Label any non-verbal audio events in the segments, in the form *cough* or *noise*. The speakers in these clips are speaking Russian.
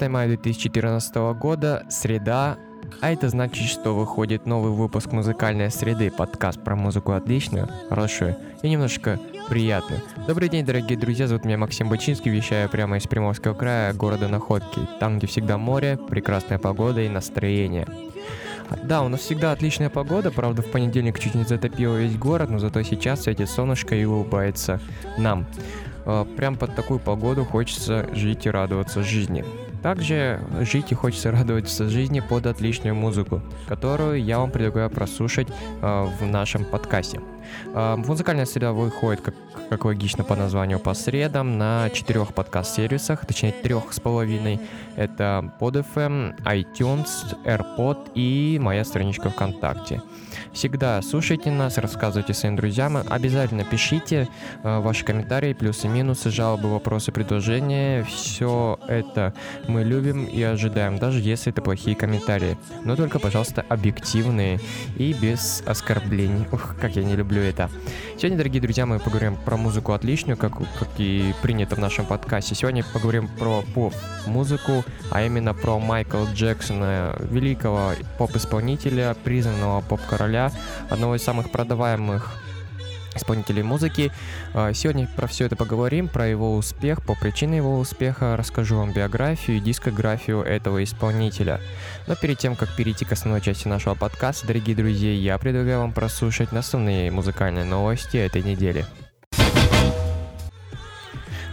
14 мая 2014 года, среда, а это значит, что выходит новый выпуск «Музыкальной среды», подкаст про музыку отличную, хорошую и немножко приятную. Добрый день, дорогие друзья, зовут меня Максим Бачинский, вещаю прямо из Приморского края, города Находки, там, где всегда море, прекрасная погода и настроение. Да, у нас всегда отличная погода, правда, в понедельник чуть не затопило весь город, но зато сейчас светит солнышко и улыбается нам. А, прям под такую погоду хочется жить и радоваться жизни. Также жить и хочется радоваться жизни под отличную музыку, которую я вам предлагаю прослушать э, в нашем подкасте. Э, музыкальная среда выходит, как, как логично по названию, по средам на четырех подкаст-сервисах, точнее трех с половиной. Это PodFM, iTunes, AirPod и моя страничка ВКонтакте. Всегда слушайте нас, рассказывайте своим друзьям, обязательно пишите э, ваши комментарии, плюсы, минусы, жалобы, вопросы, предложения. Все это мы любим и ожидаем, даже если это плохие комментарии. Но только, пожалуйста, объективные и без оскорблений. Ух, как я не люблю это. Сегодня, дорогие друзья, мы поговорим про музыку отличную, как, как и принято в нашем подкасте. Сегодня поговорим про поп-музыку, а именно про Майкла Джексона, великого поп-исполнителя, признанного поп-короля, одного из самых продаваемых исполнителей музыки. А, сегодня про все это поговорим, про его успех, по причине его успеха расскажу вам биографию и дискографию этого исполнителя. Но перед тем, как перейти к основной части нашего подкаста, дорогие друзья, я предлагаю вам прослушать основные музыкальные новости этой недели.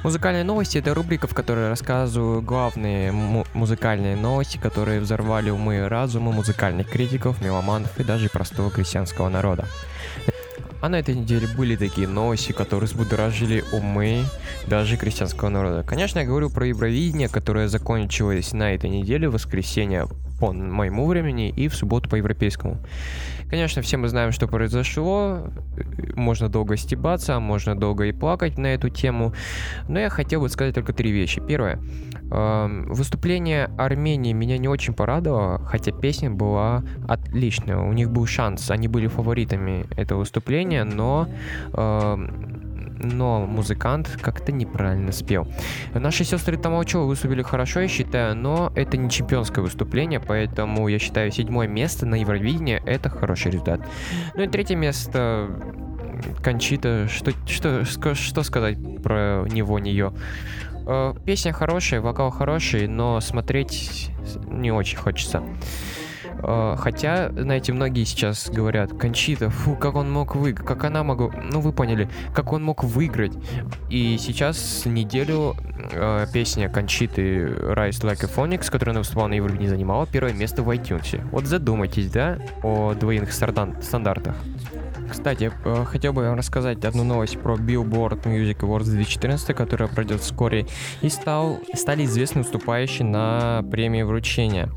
Музыкальные новости — это рубрика, в которой рассказываю главные музыкальные новости, которые взорвали умы и разумы музыкальных критиков, меломанов и даже простого крестьянского народа. А на этой неделе были такие новости, которые взбудоражили умы даже крестьянского народа. Конечно, я говорю про Евровидение, которое закончилось на этой неделе, в воскресенье по моему времени и в субботу по европейскому. Конечно, все мы знаем, что произошло. Можно долго стебаться, можно долго и плакать на эту тему. Но я хотел бы сказать только три вещи. Первое. Эм, выступление Армении меня не очень порадовало, хотя песня была отличная. У них был шанс, они были фаворитами этого выступления, но эм, но музыкант как-то неправильно спел. Наши сестры Тамалчева выступили хорошо, я считаю, но это не чемпионское выступление, поэтому я считаю седьмое место на Евровидении это хороший результат. Ну и третье место Кончита, что, что, что сказать про него, нее? Э, песня хорошая, вокал хороший, но смотреть не очень хочется. Э, хотя, знаете, многие сейчас говорят, Кончита, фу, как он мог выиграть, как она могла, ну вы поняли, как он мог выиграть. И сейчас неделю э, песня Кончиты Rise Like a Phoenix, которая она выступала на Евровидении, занимала первое место в iTunes. Вот задумайтесь, да, о двойных стандартах. Кстати, хотел бы вам рассказать одну новость про Billboard Music Awards 2014, которая пройдет вскоре, и стал, стали известны выступающие на премии вручения.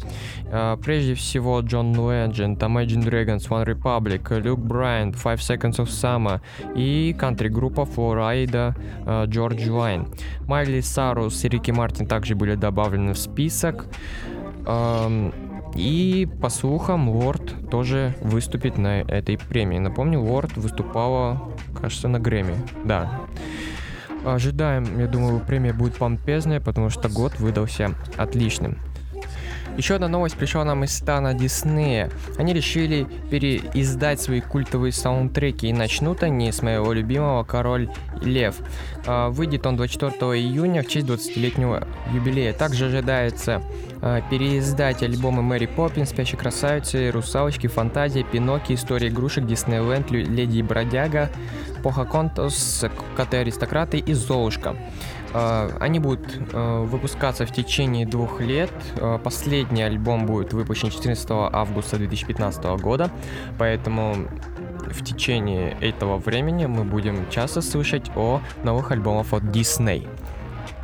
Э, прежде всего, Джон Legend, Imagine Dragons, One Republic, Люк Брайант, Five Seconds of Summer и кантри-группа Флорайда Джордж Вайн. Майли Сарус и Рики Мартин также были добавлены в список. Эм, и по слухам, Лорд тоже выступит на этой премии. Напомню, Лорд выступала, кажется, на Грэмми. Да. Ожидаем, я думаю, премия будет помпезная, потому что год выдался отличным. Еще одна новость пришла нам из стана Диснея. Они решили переиздать свои культовые саундтреки, и начнут они с моего любимого «Король Лев». А, выйдет он 24 июня в честь 20-летнего юбилея. Также ожидается а, переиздать альбомы Мэри Поппинс, Спящей красавицы, Русалочки, Фантазия, Пиноки, История игрушек, Диснейленд, Леди и Бродяга, Похаконтос, Коты-аристократы и Золушка. А, они будут а, выпускаться в течение двух лет. А, последний альбом будет выпущен 14 августа 2015 года, поэтому в течение этого времени мы будем часто слышать о новых альбомах от Disney.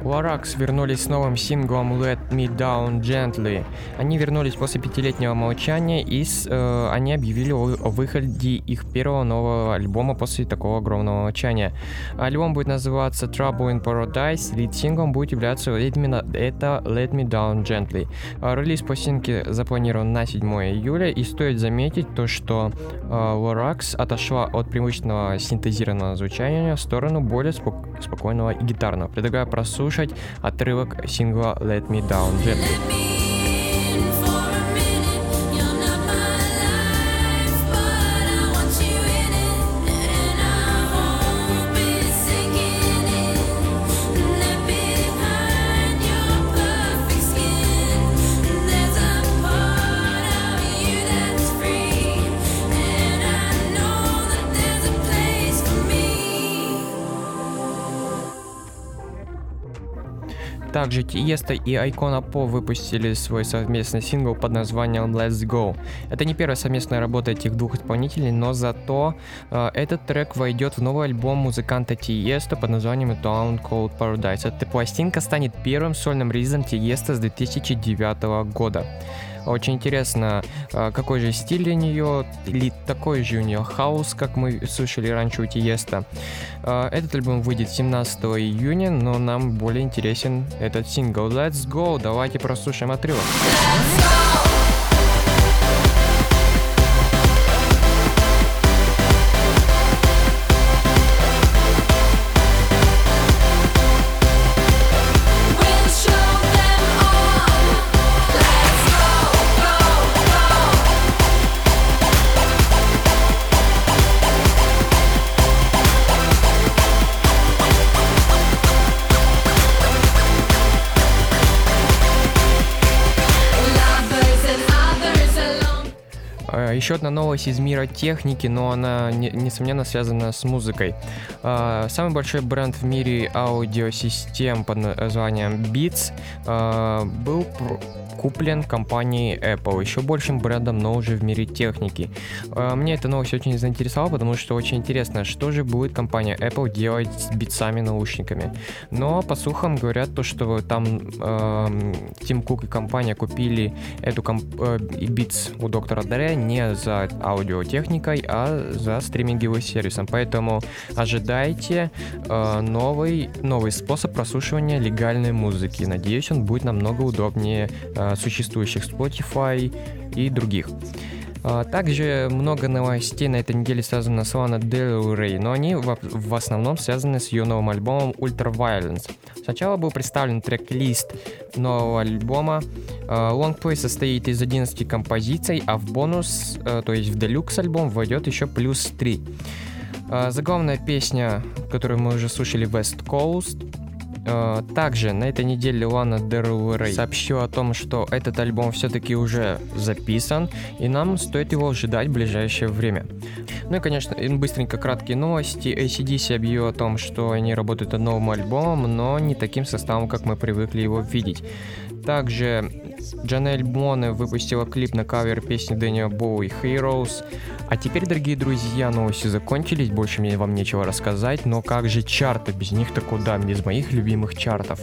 Lorax вернулись с новым синглом Let Me Down Gently. Они вернулись после пятилетнего молчания и с, э, они объявили о, о выходе их первого нового альбома после такого огромного молчания. Альбом будет называться Trouble in Paradise, лид-синглом будет являться Me, это Let Me Down Gently. А, релиз пластинки запланирован на 7 июля и стоит заметить то, что э, Lorax отошла от привычного синтезированного звучания в сторону более спок- спокойного и гитарного. Предлагаю просу прослушать отрывок сингла Let Me Down Gently. Также Тиеста и Айкона По выпустили свой совместный сингл под названием Let's Go. Это не первая совместная работа этих двух исполнителей, но зато э, этот трек войдет в новый альбом музыканта Тиеста под названием Down Cold Paradise. Эта пластинка станет первым сольным релизом Тиеста с 2009 года. Очень интересно, а, какой же стиль у нее, или такой же у нее хаос, как мы слышали раньше у Тиеста. А, этот альбом выйдет 17 июня, но нам более интересен этот сингл. Let's go, давайте прослушаем отрывок. Let's go! Еще одна новость из мира техники, но она, не, несомненно, связана с музыкой. Uh, самый большой бренд в мире аудиосистем под названием Beats uh, был куплен компанией Apple, еще большим брендом, но уже в мире техники. А, мне эта новость очень заинтересовала, потому что очень интересно, что же будет компания Apple делать с битсами наушниками. Но по слухам говорят то, что там э, Тим Кук и компания купили эту комп- э, Beats у доктора Дре не за аудиотехникой, а за стриминговым сервисом. Поэтому ожидайте э, новый, новый способ прослушивания легальной музыки. Надеюсь, он будет намного удобнее э, существующих Spotify и других. А, также много новостей на этой неделе связано с Лана Del Rey, но они в, основном связаны с ее новым альбомом Ultra Violence. Сначала был представлен трек-лист нового альбома. Лонгплей а, состоит из 11 композиций, а в бонус, а, то есть в делюкс альбом, войдет еще плюс 3. Заглавная песня, которую мы уже слушали, West Coast, также на этой неделе Лана Дерл сообщила о том, что этот альбом все-таки уже записан, и нам стоит его ожидать в ближайшее время. Ну и, конечно, быстренько краткие новости. ACDC объявил о том, что они работают над новым альбомом, но не таким составом, как мы привыкли его видеть. Также Джанель Моне выпустила клип на кавер песни Дэниела Боуи «Heroes». А теперь, дорогие друзья, новости закончились, больше мне вам нечего рассказать, но как же чарты, без них-то куда, без моих любимых чартов.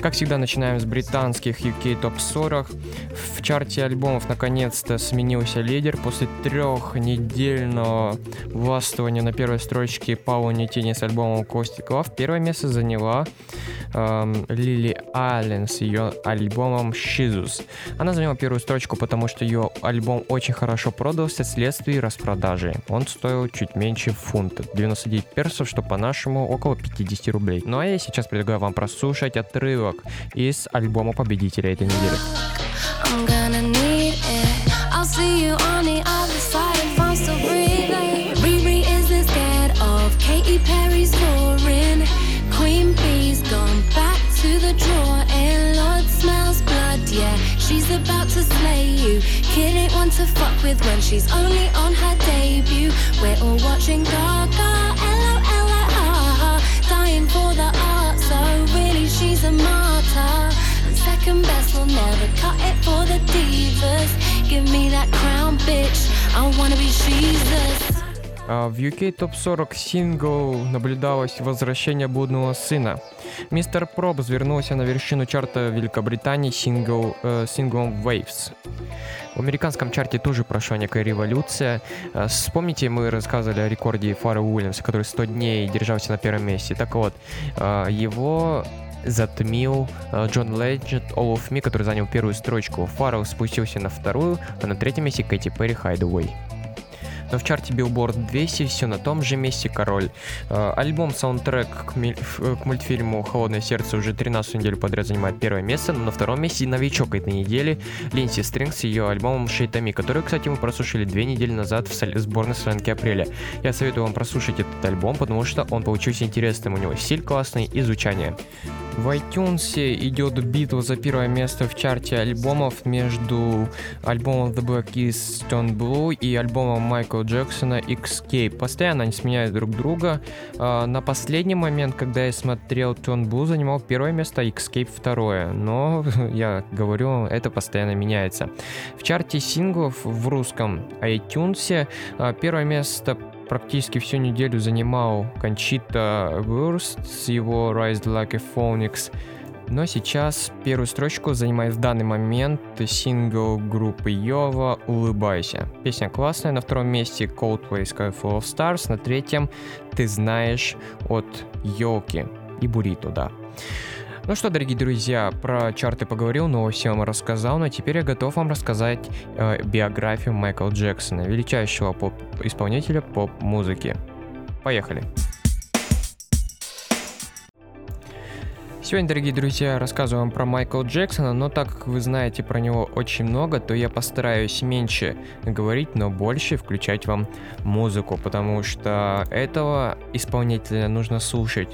Как всегда, начинаем с британских UK Top 40. В чарте альбомов наконец-то сменился лидер после трехнедельного властвования на первой строчке Паула Нетини с альбомом Кости Клав. Первое место заняла эм, Лили Аллен с ее альбомом Shizus. Она заняла первую строчку, потому что ее альбом очень хорошо продался вследствие распродажи. Он стоил чуть меньше фунта, 99 персов, что по-нашему около 50 рублей. Ну а я сейчас предлагаю вам прослушать отрывок из альбома победителя этой недели. One to fuck with when she's only on her debut. We're all watching Gaga, L-O-L-O-R, dying for the art, so really she's a martyr. And second best will never cut it for the divas. Give me that crown, bitch. I wanna be Jesus. В UK Top 40 сингл наблюдалось возвращение блудного сына. Мистер Пробс вернулся на вершину чарта Великобритании сингл, э, синглом Waves. В американском чарте тоже прошла некая революция. Э, вспомните, мы рассказывали о рекорде Фара Уильямса, который 100 дней держался на первом месте. Так вот, э, его затмил э, Джон Леджет All of Me, который занял первую строчку. Фаррелл спустился на вторую, а на третьем месте Кэти Перри Hideaway. Но в чарте Billboard 200 все на том же месте король. Э, альбом саундтрек к, мультфильму «Холодное сердце» уже 13 неделю подряд занимает первое место, но на втором месте новичок этой недели Линси Стрингс с ее альбомом «Шейтами», который, кстати, мы прослушали две недели назад в сборной солянки апреля. Я советую вам прослушать этот альбом, потому что он получился интересным, у него стиль классный и звучание. В iTunes идет битва за первое место в чарте альбомов между альбомом The Black Keys Stone Blue и альбомом Майкла Джексона Escape. Постоянно они сменяют друг друга. А, на последний момент, когда я смотрел, Stone Blue занимал первое место, Escape второе. Но, *laughs* я говорю, это постоянно меняется. В чарте синглов в русском iTunes а, первое место практически всю неделю занимал Кончита Вурст с его Rise Like a Phoenix. Но сейчас первую строчку занимает в данный момент сингл группы Йова «Улыбайся». Песня классная, на втором месте Coldplay Skyfall of Stars, на третьем «Ты знаешь» от Йоки и Бурито, да. Ну что, дорогие друзья, про чарты поговорил, новости вам рассказал, но теперь я готов вам рассказать э, биографию Майкла Джексона, величайшего поп-исполнителя поп-музыки. Поехали! Сегодня, дорогие друзья, рассказываю вам про Майкла Джексона, но так как вы знаете про него очень много, то я постараюсь меньше говорить, но больше включать вам музыку, потому что этого исполнителя нужно слушать.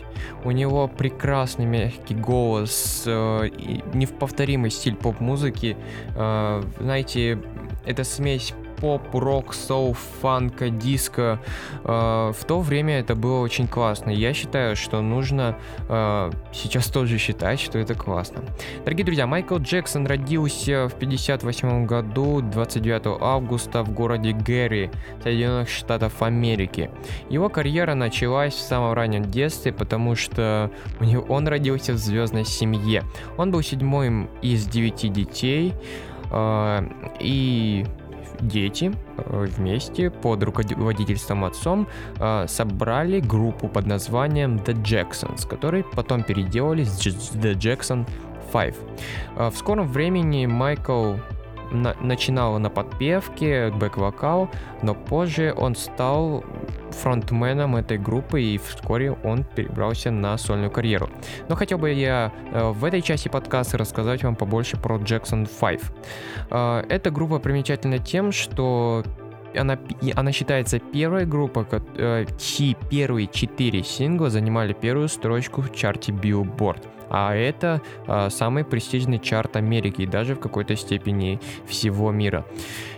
У него прекрасный мягкий голос, э, неповторимый стиль поп-музыки. Э, знаете, это смесь поп, рок, соул, фанка, диско. Э, в то время это было очень классно. Я считаю, что нужно э, сейчас тоже считать, что это классно. Дорогие друзья, Майкл Джексон родился в 58 году, 29 августа в городе Гэри, Соединенных Штатов Америки. Его карьера началась в самом раннем детстве, потому что он родился в звездной семье. Он был седьмым из девяти детей, э, и дети э, вместе под руководительством отцом э, собрали группу под названием The Jacksons, которые потом переделались в The Jackson 5. Э, в скором времени Майкл на, начинал на подпевке, бэк-вокал, но позже он стал фронтменом этой группы и вскоре он перебрался на сольную карьеру. Но хотел бы я э, в этой части подкаста рассказать вам побольше про Jackson 5. Э, эта группа примечательна тем, что она, она считается первой группой, э, чьи первые четыре сингла занимали первую строчку в чарте Billboard. А это э, самый престижный чарт Америки и даже в какой-то степени всего мира.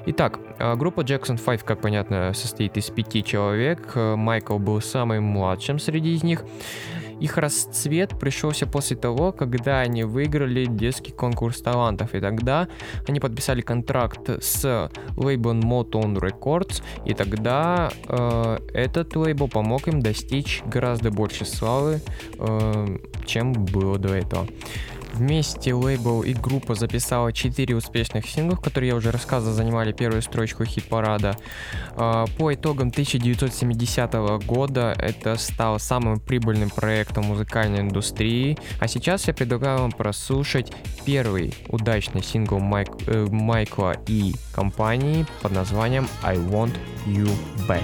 Итак, э, группа Jackson 5, как понятно, состоит из пяти человек. Майкл был самым младшим среди них. Их расцвет пришелся после того, когда они выиграли детский конкурс талантов, и тогда они подписали контракт с лейблом Motown Records, и тогда э, этот лейбл помог им достичь гораздо больше славы, э, чем было до этого. Вместе лейбл и группа записала 4 успешных синглов, которые я уже рассказывал, занимали первую строчку хит-парада. А, по итогам 1970 года это стало самым прибыльным проектом музыкальной индустрии. А сейчас я предлагаю вам прослушать первый удачный сингл Майк, э, Майкла и компании под названием I Want You Back.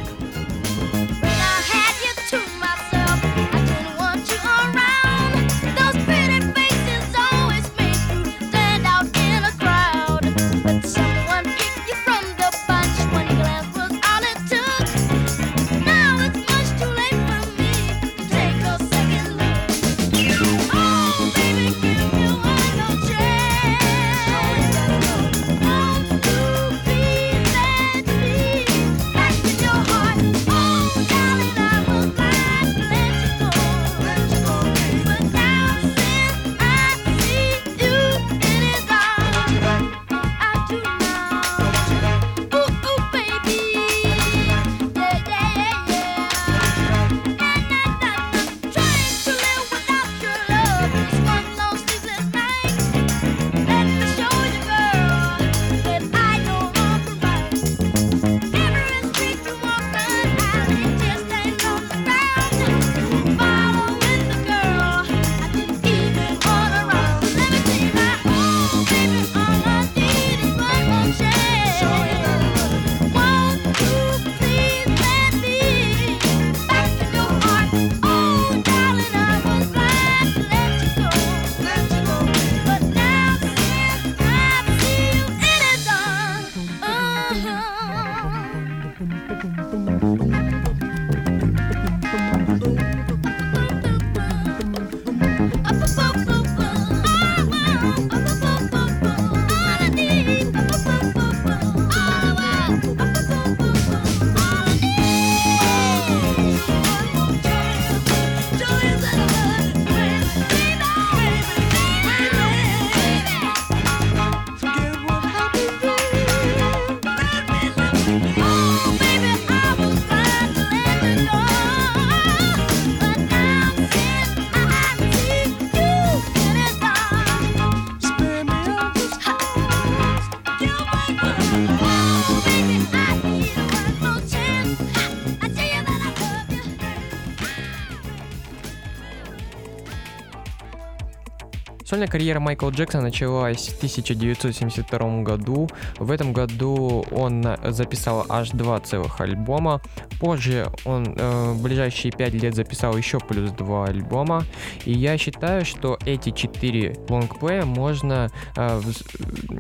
Сольная карьера Майкла Джексона началась в 1972 году. В этом году он записал аж два целых альбома. Позже он э, в ближайшие пять лет записал еще плюс два альбома. И я считаю, что эти четыре лонгплея можно э,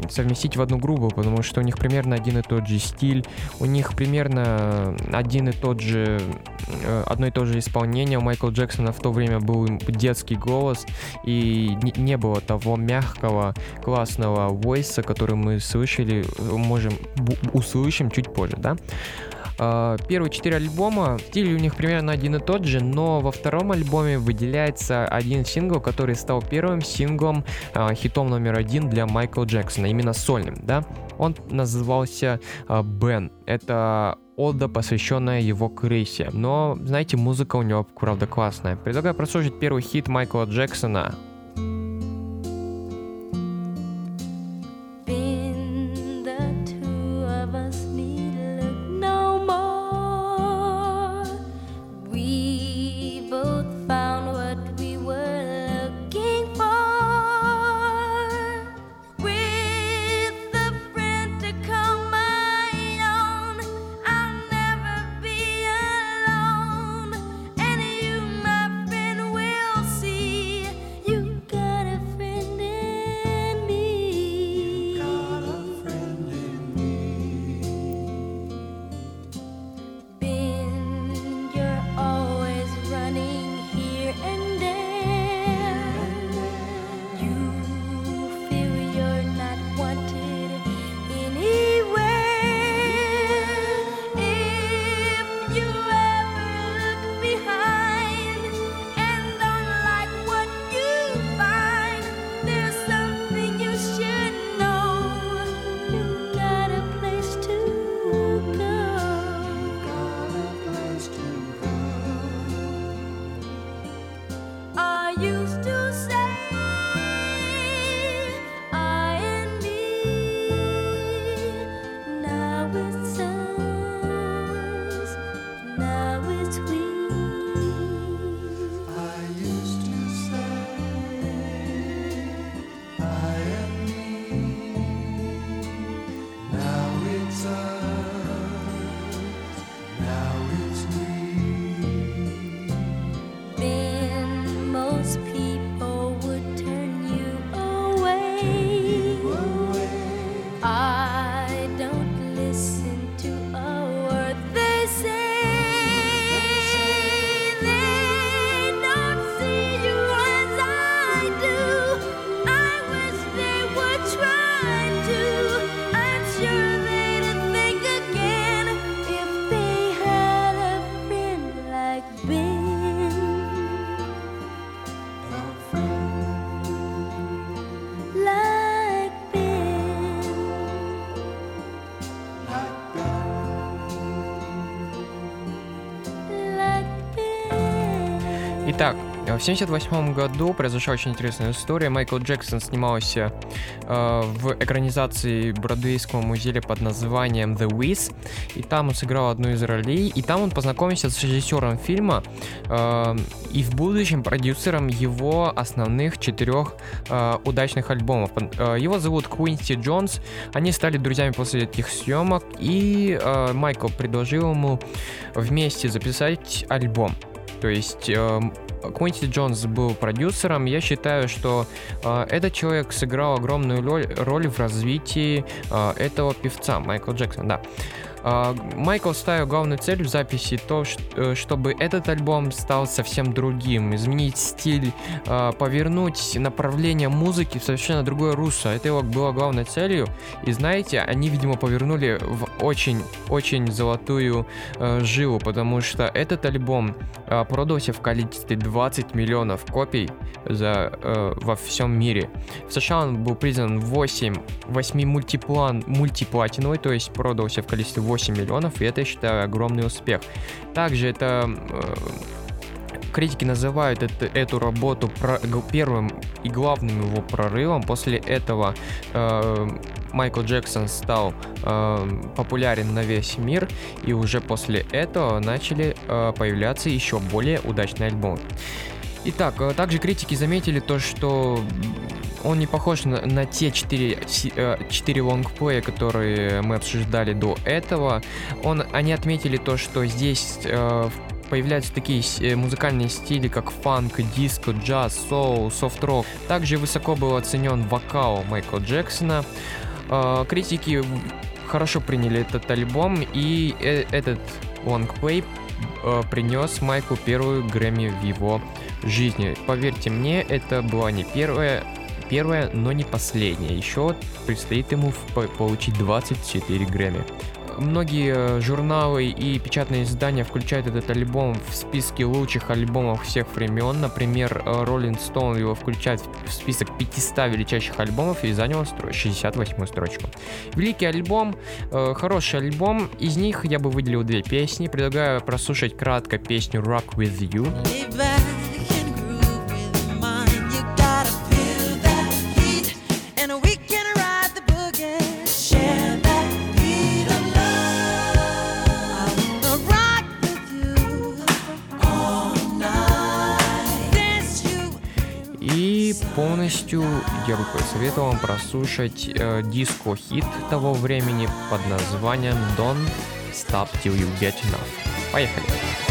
совместить в одну группу, потому что у них примерно один и тот же стиль, у них примерно один и тот же э, одно и то же исполнение. У Майкла Джексона в то время был детский голос, и не, не было того мягкого, классного войса, который мы слышали, можем услышим чуть позже, да. Uh, первые четыре альбома, стиль у них примерно один и тот же, но во втором альбоме выделяется один сингл, который стал первым синглом, uh, хитом номер один для Майкла Джексона, именно сольным, да. Он назывался uh, Бен. Это ода, посвященная его крысе. Но, знаете, музыка у него, правда, классная. Предлагаю прослушать первый хит Майкла Джексона Итак, в 1978 году произошла очень интересная история. Майкл Джексон снимался э, в экранизации бродвейского музея под названием The Wiz, и там он сыграл одну из ролей, и там он познакомился с режиссером фильма э, и в будущем продюсером его основных четырех э, удачных альбомов. Э, его зовут Куинси Джонс, они стали друзьями после этих съемок, и э, Майкл предложил ему вместе записать альбом. То есть э, Куинси Джонс был продюсером. Я считаю, что э, этот человек сыграл огромную роль, роль в развитии э, этого певца, Майкла Джексона, да. А, Майкл ставил главную цель в записи то, э, чтобы этот альбом стал совсем другим, изменить стиль, а, повернуть направление музыки в совершенно другое русло. Это его было главной целью. И знаете, они, видимо, повернули в очень-очень золотую э, жилу, потому что этот альбом э, продался в количестве 20 миллионов копий за, э, во всем мире. В США он был признан 8, 8 мультиплан, мультиплатиновый, то есть продался в количестве 8 миллионов, и это, я считаю, огромный успех. Также это э, критики называют это, эту работу про, первым и главным его прорывом. После этого э, Майкл Джексон стал э, популярен на весь мир, и уже после этого начали э, появляться еще более удачные альбомы. Итак, э, также критики заметили то, что он не похож на, на те 4, 4 лонгплея, которые мы обсуждали до этого. Он, они отметили то, что здесь э, появляются такие э, музыкальные стили, как фанк, диско, джаз, соул, софт-рок. Также высоко был оценен вокал Майкла Джексона. Э, критики хорошо приняли этот альбом, и э, этот лонгплей принес Майку первую Грэмми в его жизни. Поверьте мне, это была не первая, первая, но не последняя. Еще предстоит ему получить 24 Грэмми многие э, журналы и печатные издания включают этот альбом в списки лучших альбомов всех времен. Например, э, Rolling Stone его включает в список 500 величайших альбомов и занял 68 строчку. Великий альбом, э, хороший альбом. Из них я бы выделил две песни. Предлагаю прослушать кратко песню Rock With You. Я бы посоветовал вам прослушать э, диско-хит того времени под названием Don't Stop Till You Get Enough. Поехали! Eternal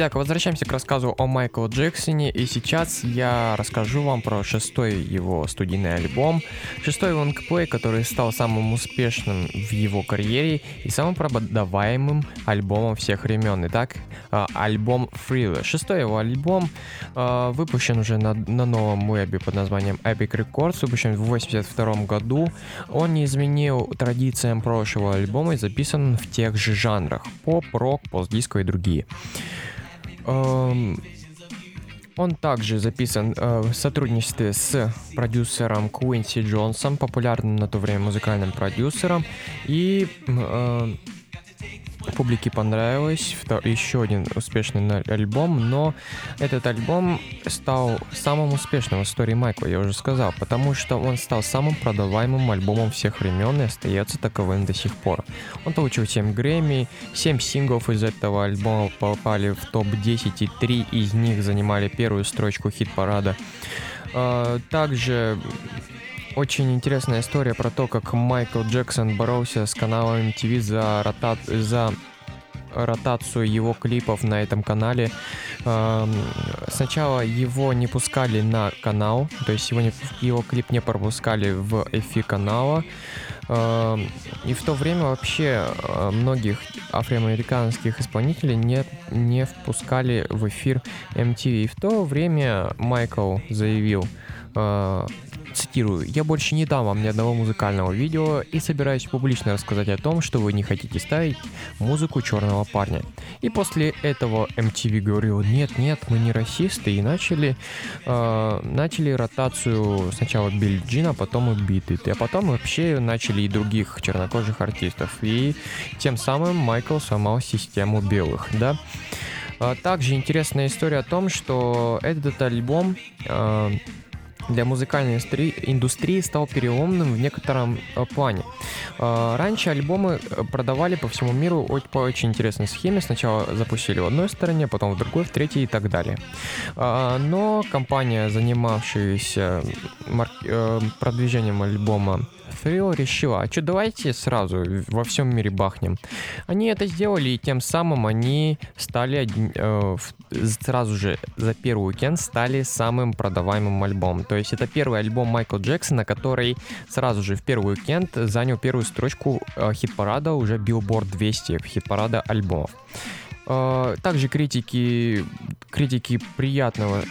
Итак, возвращаемся к рассказу о Майкле Джексоне, и сейчас я расскажу вам про шестой его студийный альбом, шестой лонгплей, который стал самым успешным в его карьере и самым продаваемым альбомом всех времен. Итак, а, альбом Thriller. Шестой его альбом а, выпущен уже на, на новом вебе под названием Epic Records, выпущен в 1982 году. Он не изменил традициям прошлого альбома и записан в тех же жанрах — поп, рок, постдиско и другие. Эм, он также записан э, в сотрудничестве с продюсером Куинси Джонсом, популярным на то время музыкальным продюсером, и э, публике понравилось. Еще один успешный альбом, но этот альбом стал самым успешным в истории Майкла, я уже сказал, потому что он стал самым продаваемым альбомом всех времен и остается таковым до сих пор. Он получил 7 Грэмми, 7 синглов из этого альбома попали в топ-10 и 3 из них занимали первую строчку хит-парада. А, также очень интересная история про то, как Майкл Джексон боролся с каналом MTV за, рота... за ротацию его клипов на этом канале. Сначала его не пускали на канал, то есть его, не, его клип не пропускали в эфир канала. И в то время вообще а, многих афроамериканских исполнителей не, не впускали в эфир MTV. И в то время Майкл заявил, а, Цитирую, «Я больше не дам вам ни одного музыкального видео и собираюсь публично рассказать о том, что вы не хотите ставить музыку черного парня». И после этого MTV говорил, нет, нет, мы не расисты, и начали, э, начали ротацию сначала Билли Джина, потом и Биты, а потом вообще начали и других чернокожих артистов. И тем самым Майкл сломал систему белых, да. А также интересная история о том, что этот альбом э, для музыкальной индустрии стал переломным в некотором э, плане. Э, раньше альбомы э, продавали по всему миру по очень интересной схеме. Сначала запустили в одной стороне, потом в другой, в третьей и так далее. Но компания, занимавшаяся продвижением альбома Thrill решила, а что давайте сразу во всем мире бахнем. Они это сделали, и тем самым они стали э, сразу же за первый уикенд стали самым продаваемым альбомом. То есть это первый альбом Майкла Джексона, который сразу же в первый уикенд занял первую строчку э, хит-парада уже Billboard 200 хит-парада альбомов. А, также критики, критики приятного,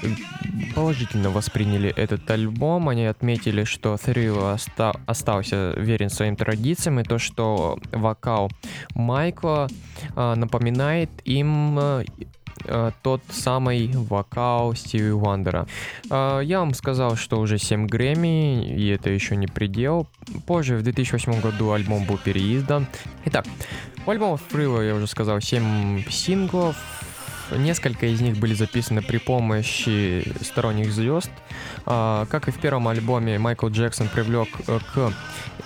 положительно восприняли этот альбом. Они отметили, что Thrill оста- остался верен своим традициям и то, что вокал Майкла э, напоминает им тот самый вокал Стиви Уандера. Я вам сказал, что уже 7 Грэмми, и это еще не предел. Позже, в 2008 году, альбом был переиздан. Итак, у альбома Фрила, я уже сказал, 7 синглов. Несколько из них были записаны при помощи сторонних звезд. А, как и в первом альбоме, Майкл Джексон привлек э, к,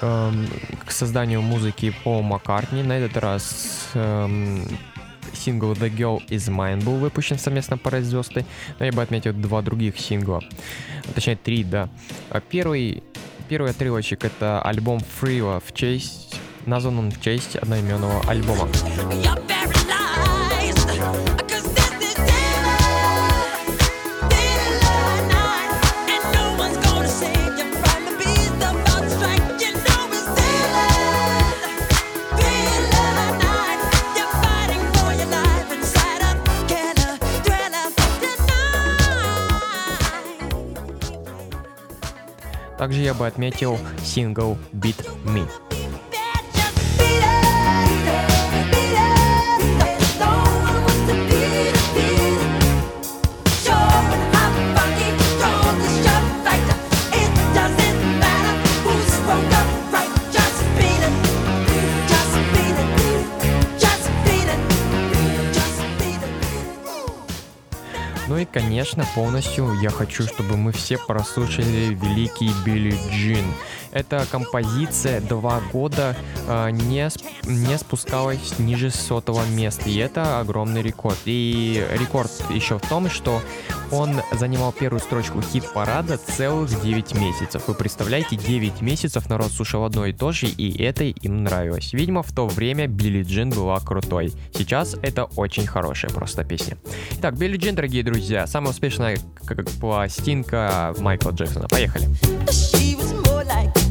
эм, к созданию музыки по Маккартни. На этот раз эм, сингл The Girl Is Mine был выпущен совместно по звезды. Но я бы отметил два других сингла. Точнее, три, да. А первый, первый отрывочек — это альбом Фрила в честь назван он в честь одноименного альбома. Также я бы отметил сингл Beat Me. И, конечно, полностью я хочу, чтобы мы все прослушали великий Билли Джин. Эта композиция два года э, не, не спускалась ниже сотого места, и это огромный рекорд. И рекорд еще в том, что он занимал первую строчку хит-парада целых 9 месяцев. Вы представляете, 9 месяцев народ слушал одно и то же, и это им нравилось. Видимо, в то время Билли Джин была крутой. Сейчас это очень хорошая просто песня. Итак, Билли Джин, дорогие друзья, самая успешная пластинка Майкла Джексона. Поехали. She was more like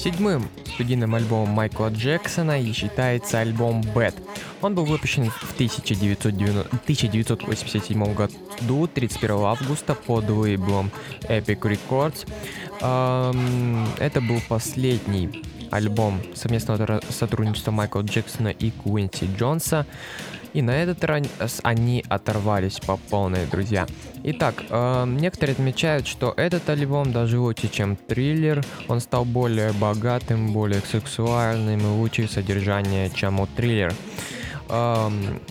студийным альбомом Майкла Джексона и считается альбом Bad. Он был выпущен в 1990... 1987 году, 31 августа, под лейблом Epic Records. Это был последний альбом совместного сотрудничества Майкла Джексона и Куинси Джонса. И на этот раз они оторвались по полной, друзья. Итак, э, некоторые отмечают, что этот альбом даже лучше, чем триллер. Он стал более богатым, более сексуальным и лучше содержание, чем у триллер.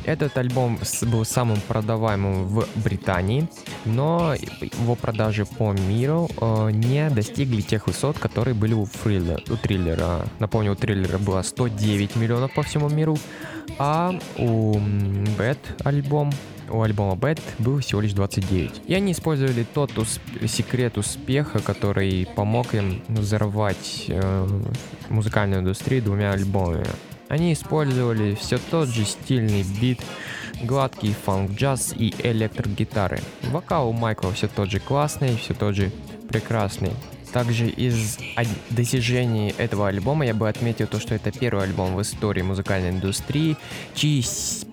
Этот альбом был самым продаваемым в Британии, но его продажи по миру э, не достигли тех высот, которые были у, фриллер, у триллера. Напомню, у триллера было 109 миллионов по всему миру, а у Bad альбом у альбома Bad был всего лишь 29. И они использовали тот усп- секрет успеха, который помог им взорвать э, музыкальную индустрию двумя альбомами. Они использовали все тот же стильный бит, гладкий фанк-джаз и электрогитары. Вокал у Майкла все тот же классный, все тот же прекрасный. Также из достижений этого альбома я бы отметил то, что это первый альбом в истории музыкальной индустрии, чьи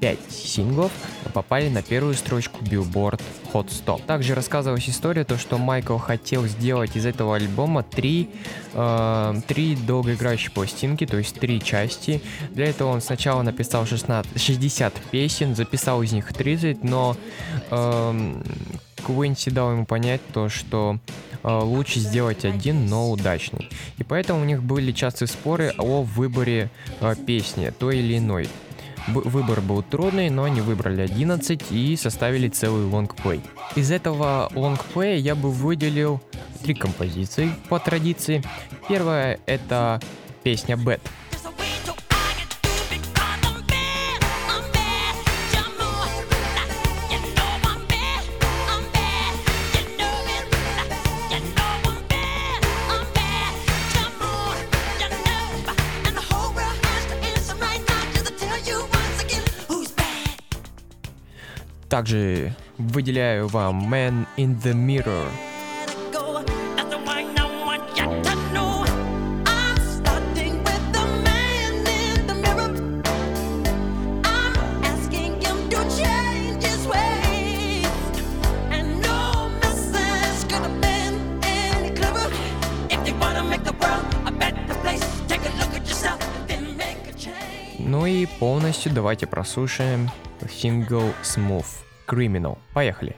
5 синглов попали на первую строчку Billboard Hot 100. Также рассказывалась история, то, что Майкл хотел сделать из этого альбома три, э, три долгоиграющие пластинки, то есть три части. Для этого он сначала написал 16, 60 песен, записал из них 30, но э, Куинси дал ему понять то, что э, лучше сделать один, но удачный. И поэтому у них были частые споры о выборе э, песни, той или иной. Выбор был трудный, но они выбрали 11 и составили целый лонгплей. Из этого лонгплея я бы выделил три композиции по традиции. Первая это песня Bad. Также выделяю вам Man in the Mirror. Ну и полностью давайте прослушаем сингл Smooth Criminal. Поехали.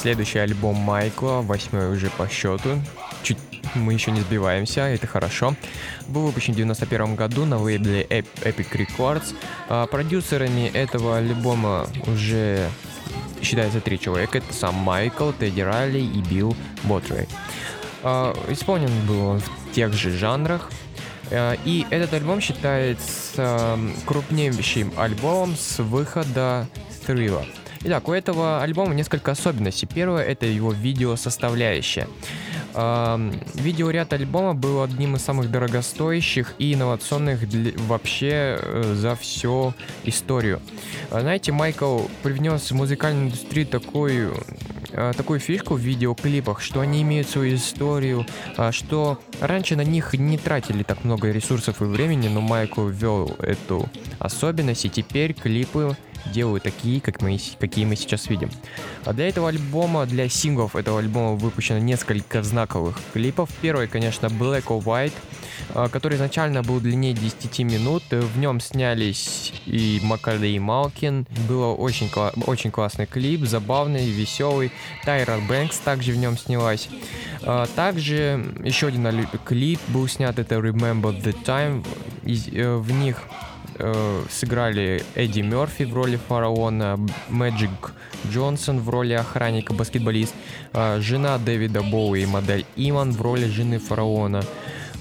Следующий альбом Майкла, восьмой уже по счету. Чуть мы еще не сбиваемся, это хорошо. Был выпущен в 91 году на лейбле Epic Records. А продюсерами этого альбома уже считается три человека. Это сам Майкл, Тедди Райли и Билл Ботрей. А, исполнен был он в тех же жанрах. А, и этот альбом считается крупнейшим альбомом с выхода Thriller. Итак, у этого альбома несколько особенностей. Первое — это его видео составляющая. Видеоряд альбома был одним из самых дорогостоящих и инновационных для, вообще э, за всю историю. А, знаете, Майкл привнес в музыкальную индустрию такую э, такую фишку в видеоклипах, что они имеют свою историю, а, что раньше на них не тратили так много ресурсов и времени, но Майкл ввел эту особенность, и теперь клипы делают такие, как мы, какие мы сейчас видим. А для этого альбома, для синглов этого альбома выпущено несколько знаковых клипов. Первый, конечно, Black or White, а, который изначально был длиннее 10 минут. В нем снялись и Макалей Малкин. Было очень, кла- очень классный клип, забавный, веселый. Тайра Бэнкс также в нем снялась. А, также еще один клип был снят, это Remember the Time. Э, в них э, сыграли Эдди Мерфи в роли фараона, Мэджик Джонсон в роли охранника, баскетболист, э, жена Дэвида Боуи и модель Иман в роли жены фараона.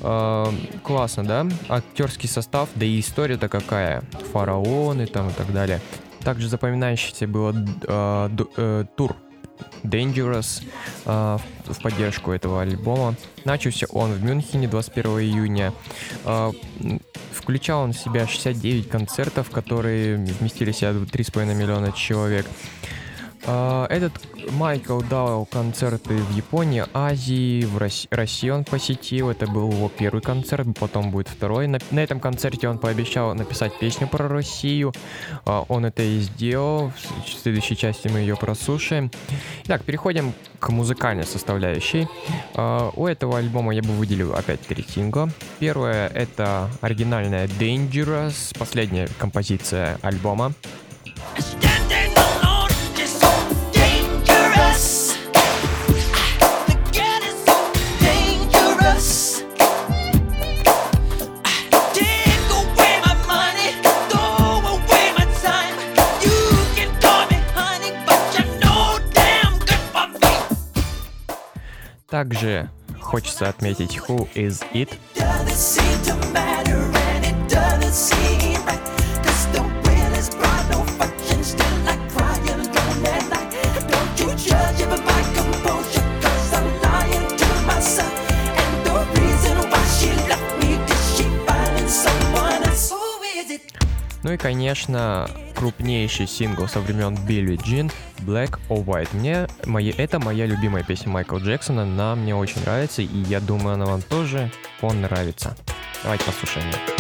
Э, классно, да? Актерский состав, да и история-то какая. Фараоны там и так далее. Также запоминающийся был э, э, тур Dangerous э, в поддержку этого альбома. Начался он в Мюнхене 21 июня. Э, включал он в себя 69 концертов, которые вместили в себя 3,5 миллиона человек. Этот Майкл дал концерты в Японии, Азии, в России, Россию он посетил. Это был его первый концерт, потом будет второй. На, на этом концерте он пообещал написать песню про Россию. А, он это и сделал. В следующей части мы ее прослушаем. Итак, переходим к музыкальной составляющей. А, у этого альбома я бы выделил опять три сингла. Первое это оригинальная Dangerous, последняя композиция альбома. Также хочется отметить Who is It. Ну и, конечно, крупнейший сингл со времен Билли Джин Black or White. Мне, мои, это моя любимая песня Майкла Джексона, она мне очень нравится, и я думаю, она вам тоже понравится. Давайте послушаем ее.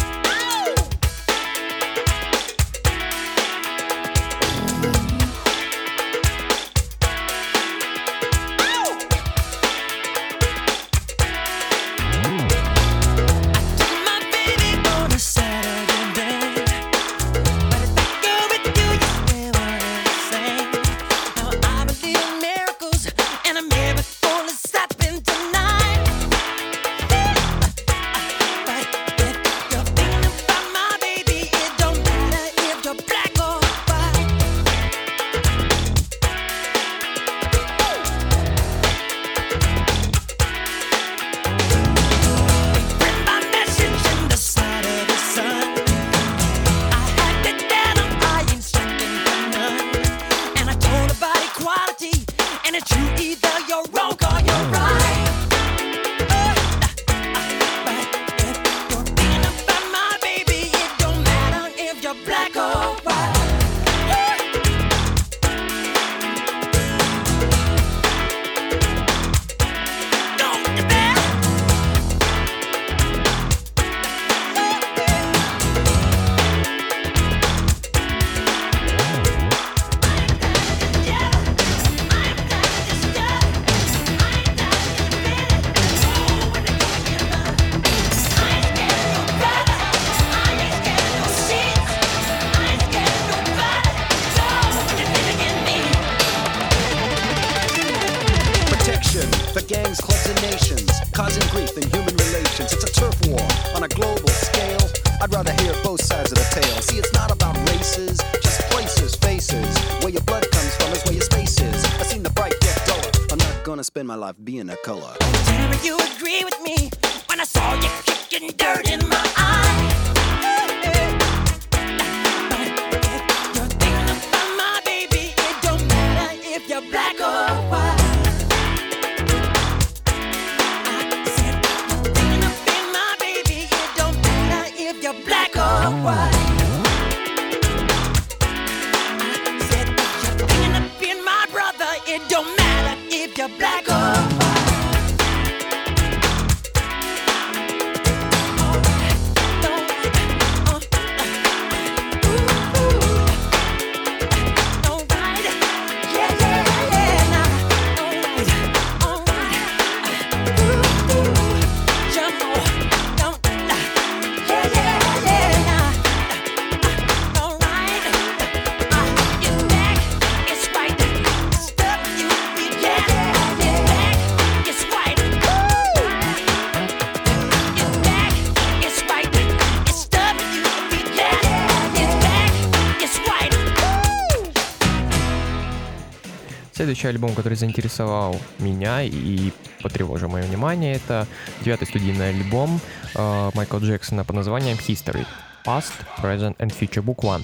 Следующий альбом, который заинтересовал меня и потревожил мое внимание, это девятый студийный альбом э, Майкла Джексона под названием History. Past, Present and Future Book One.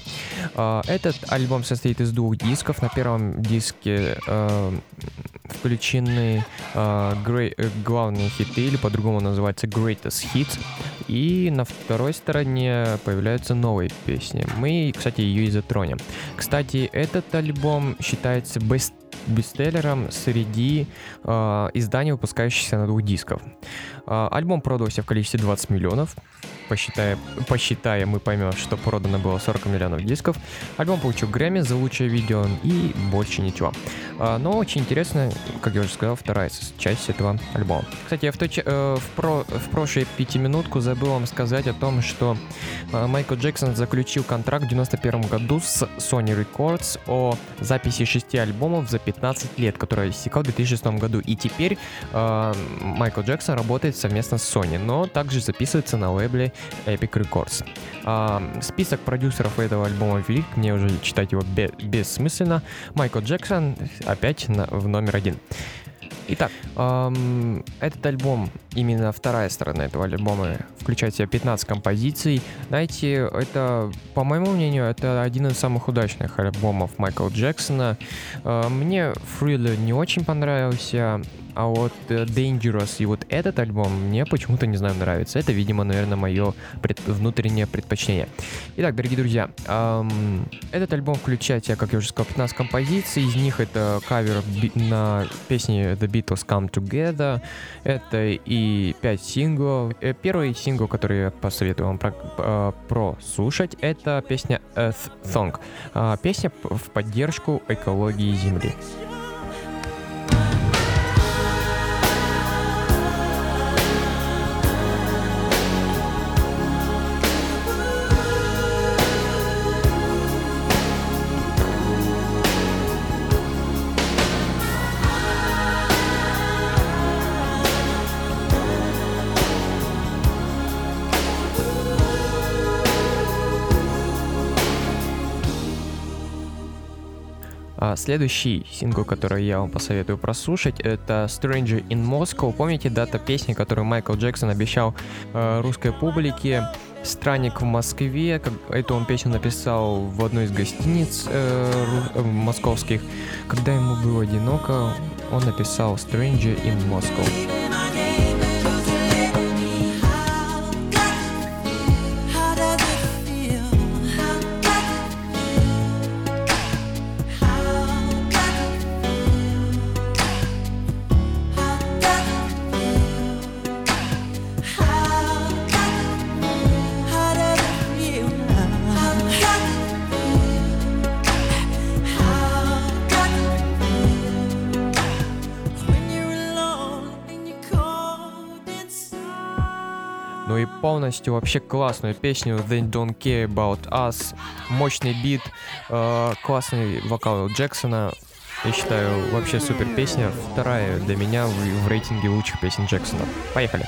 Э, этот альбом состоит из двух дисков. На первом диске э, включены э, грей- э, главные хиты, или по-другому называется Greatest Hits. И на второй стороне появляются новые песни. Мы, кстати, ее и затронем. Кстати, этот альбом считается бест бестселлером среди э, изданий, выпускающихся на двух дисков. Э, альбом продался в количестве 20 миллионов. Посчитая, посчитая, мы поймем, что продано было 40 миллионов дисков. Альбом получил Грэмми за лучшее видео и больше ничего. Э, но очень интересно, как я уже сказал, вторая часть этого альбома. Кстати, я в, той, э, в, про, в прошлой пятиминутку забыл вам сказать о том, что э, Майкл Джексон заключил контракт в 91 году с Sony Records о записи шести альбомов за 15 лет, который истекал в 2006 году. И теперь э, Майкл Джексон работает совместно с Sony, но также записывается на лейбле Epic Records. А, список продюсеров этого альбома велик, мне уже читать его бе- бессмысленно. Майкл Джексон опять на- в номер один. Итак, эм, этот альбом, именно вторая сторона этого альбома, включает в себя 15 композиций. Знаете, это, по моему мнению, это один из самых удачных альбомов Майкла Джексона. Э, мне Thriller не очень понравился, а вот э, Dangerous и вот этот альбом мне почему-то, не знаю, нравится. Это, видимо, наверное, мое пред- внутреннее предпочтение. Итак, дорогие друзья, эм, этот альбом включает себя, как я уже сказал, 15 композиций. Из них это кавер на песни The Beatles Come Together. Это и 5 синглов. Э, Первый сингл, который я посоветую вам про- э, прослушать, это песня Earth Song. А, Песня в поддержку экологии Земли. Следующий сингл, который я вам посоветую прослушать, это Stranger in Moscow. Помните дата песни, которую Майкл Джексон обещал э, русской публике? Странник в Москве. Как, эту он песню написал в одной из гостиниц э, ру- э, московских. Когда ему было одиноко, он написал Stranger in Moscow. Полностью вообще классную песню They Don't Care About Us. Мощный бит, э, классный вокал Джексона. Я считаю, вообще супер песня. Вторая для меня в, в рейтинге лучших песен Джексона. Поехали.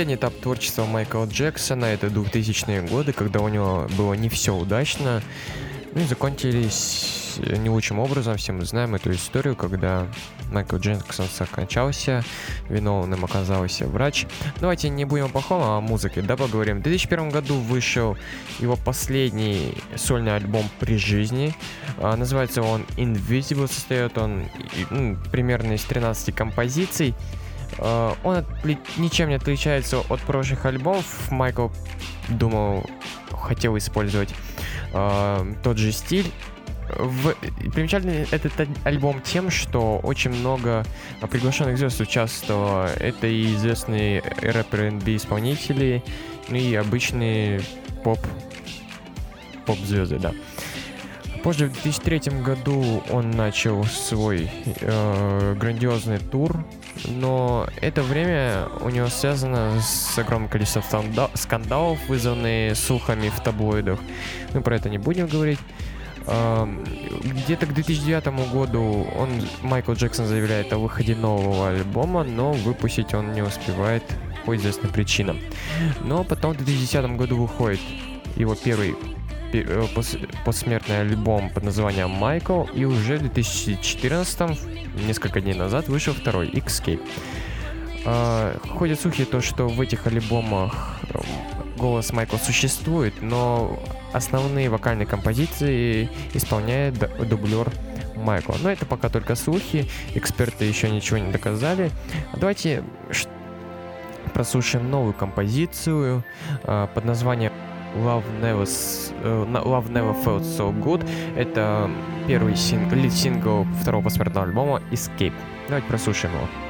Последний этап творчества Майкла Джексона это 2000-е годы, когда у него было не все удачно. Ну и закончились не лучшим образом. Все мы знаем эту историю, когда Майкл Джексон скончался, виновным оказался врач. Давайте не будем о плохом, а о музыке, да, поговорим. В 2001 году вышел его последний сольный альбом при жизни. А, называется он Invisible, состоит он ну, примерно из 13 композиций. А, он ничем не отличается от прошлых альбомов. Майкл думал, хотел использовать э, тот же стиль. В... Примечательный этот альбом тем, что очень много приглашенных звезд участвовало. Это и известные рэперы R&B исполнители, ну и обычные поп поп-звезды, да. Позже, в 2003 году, он начал свой э, грандиозный тур, но это время у него связано с огромным количеством скандалов, вызванных слухами в таблоидах. Мы про это не будем говорить. Где-то к 2009 году он, Майкл Джексон заявляет о выходе нового альбома, но выпустить он не успевает по известным причинам. Но потом в 2010 году выходит его первый Э, посмертный альбом под названием Майкл, и уже в 2014, несколько дней назад, вышел второй, Escape. А, ходят слухи то, что в этих альбомах эм, голос Майкла существует, но основные вокальные композиции исполняет дублер Майкла. Но это пока только слухи, эксперты еще ничего не доказали. Давайте прослушаем новую композицию а, под названием Love Never, uh, Love Never Felt So Good. Это первый синг, лид-сингл второго посмертного альбома Escape. Давайте прослушаем его.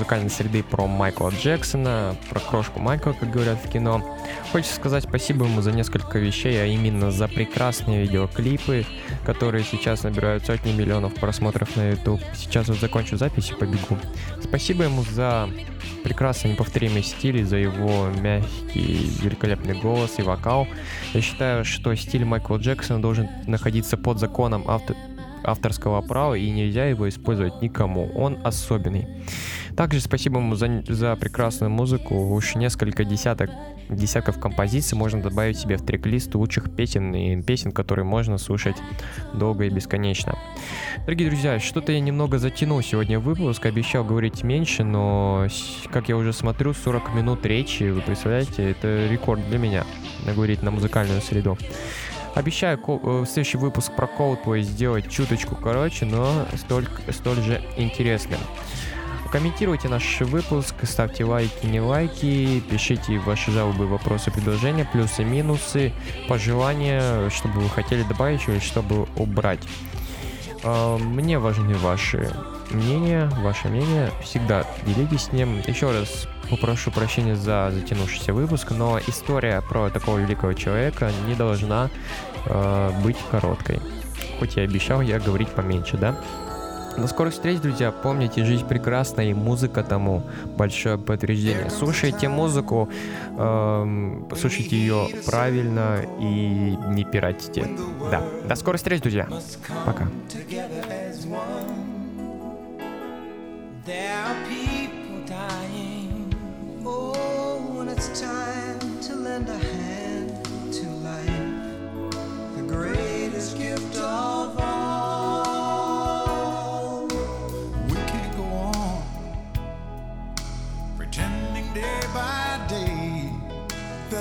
Музыкальной среды про Майкла Джексона, про крошку Майкла, как говорят в кино. Хочется сказать спасибо ему за несколько вещей, а именно за прекрасные видеоклипы, которые сейчас набирают сотни миллионов просмотров на YouTube. Сейчас вот закончу запись и побегу. Спасибо ему за прекрасный неповторимый стиль, за его мягкий, великолепный голос и вокал. Я считаю, что стиль Майкла Джексона должен находиться под законом авто авторского права и нельзя его использовать никому. Он особенный. Также спасибо ему за, за прекрасную музыку. Уж несколько десяток, десятков композиций можно добавить себе в трек-лист лучших песен и песен, которые можно слушать долго и бесконечно. Дорогие друзья, что-то я немного затянул сегодня выпуск, обещал говорить меньше, но, как я уже смотрю, 40 минут речи, вы представляете, это рекорд для меня, наговорить на музыкальную среду. Обещаю э, следующий выпуск про Coldplay сделать чуточку короче, но столь, столь же интересным. Комментируйте наш выпуск, ставьте лайки, не лайки, пишите ваши жалобы, вопросы, предложения, плюсы, минусы, пожелания, что бы вы хотели добавить или чтобы убрать. Э, Мне важны ваши мнения, ваше мнение, всегда делитесь с ним. Еще раз попрошу прощения за затянувшийся выпуск, но история про такого великого человека не должна э, быть короткой. Хоть я обещал я говорить поменьше, да? До скорых встреч, друзья. Помните, жизнь прекрасна и музыка тому большое подтверждение. Слушайте музыку, эм, слушайте ее правильно и не пиратите. Да. До скорых встреч, друзья. Пока. Oh, gift of all.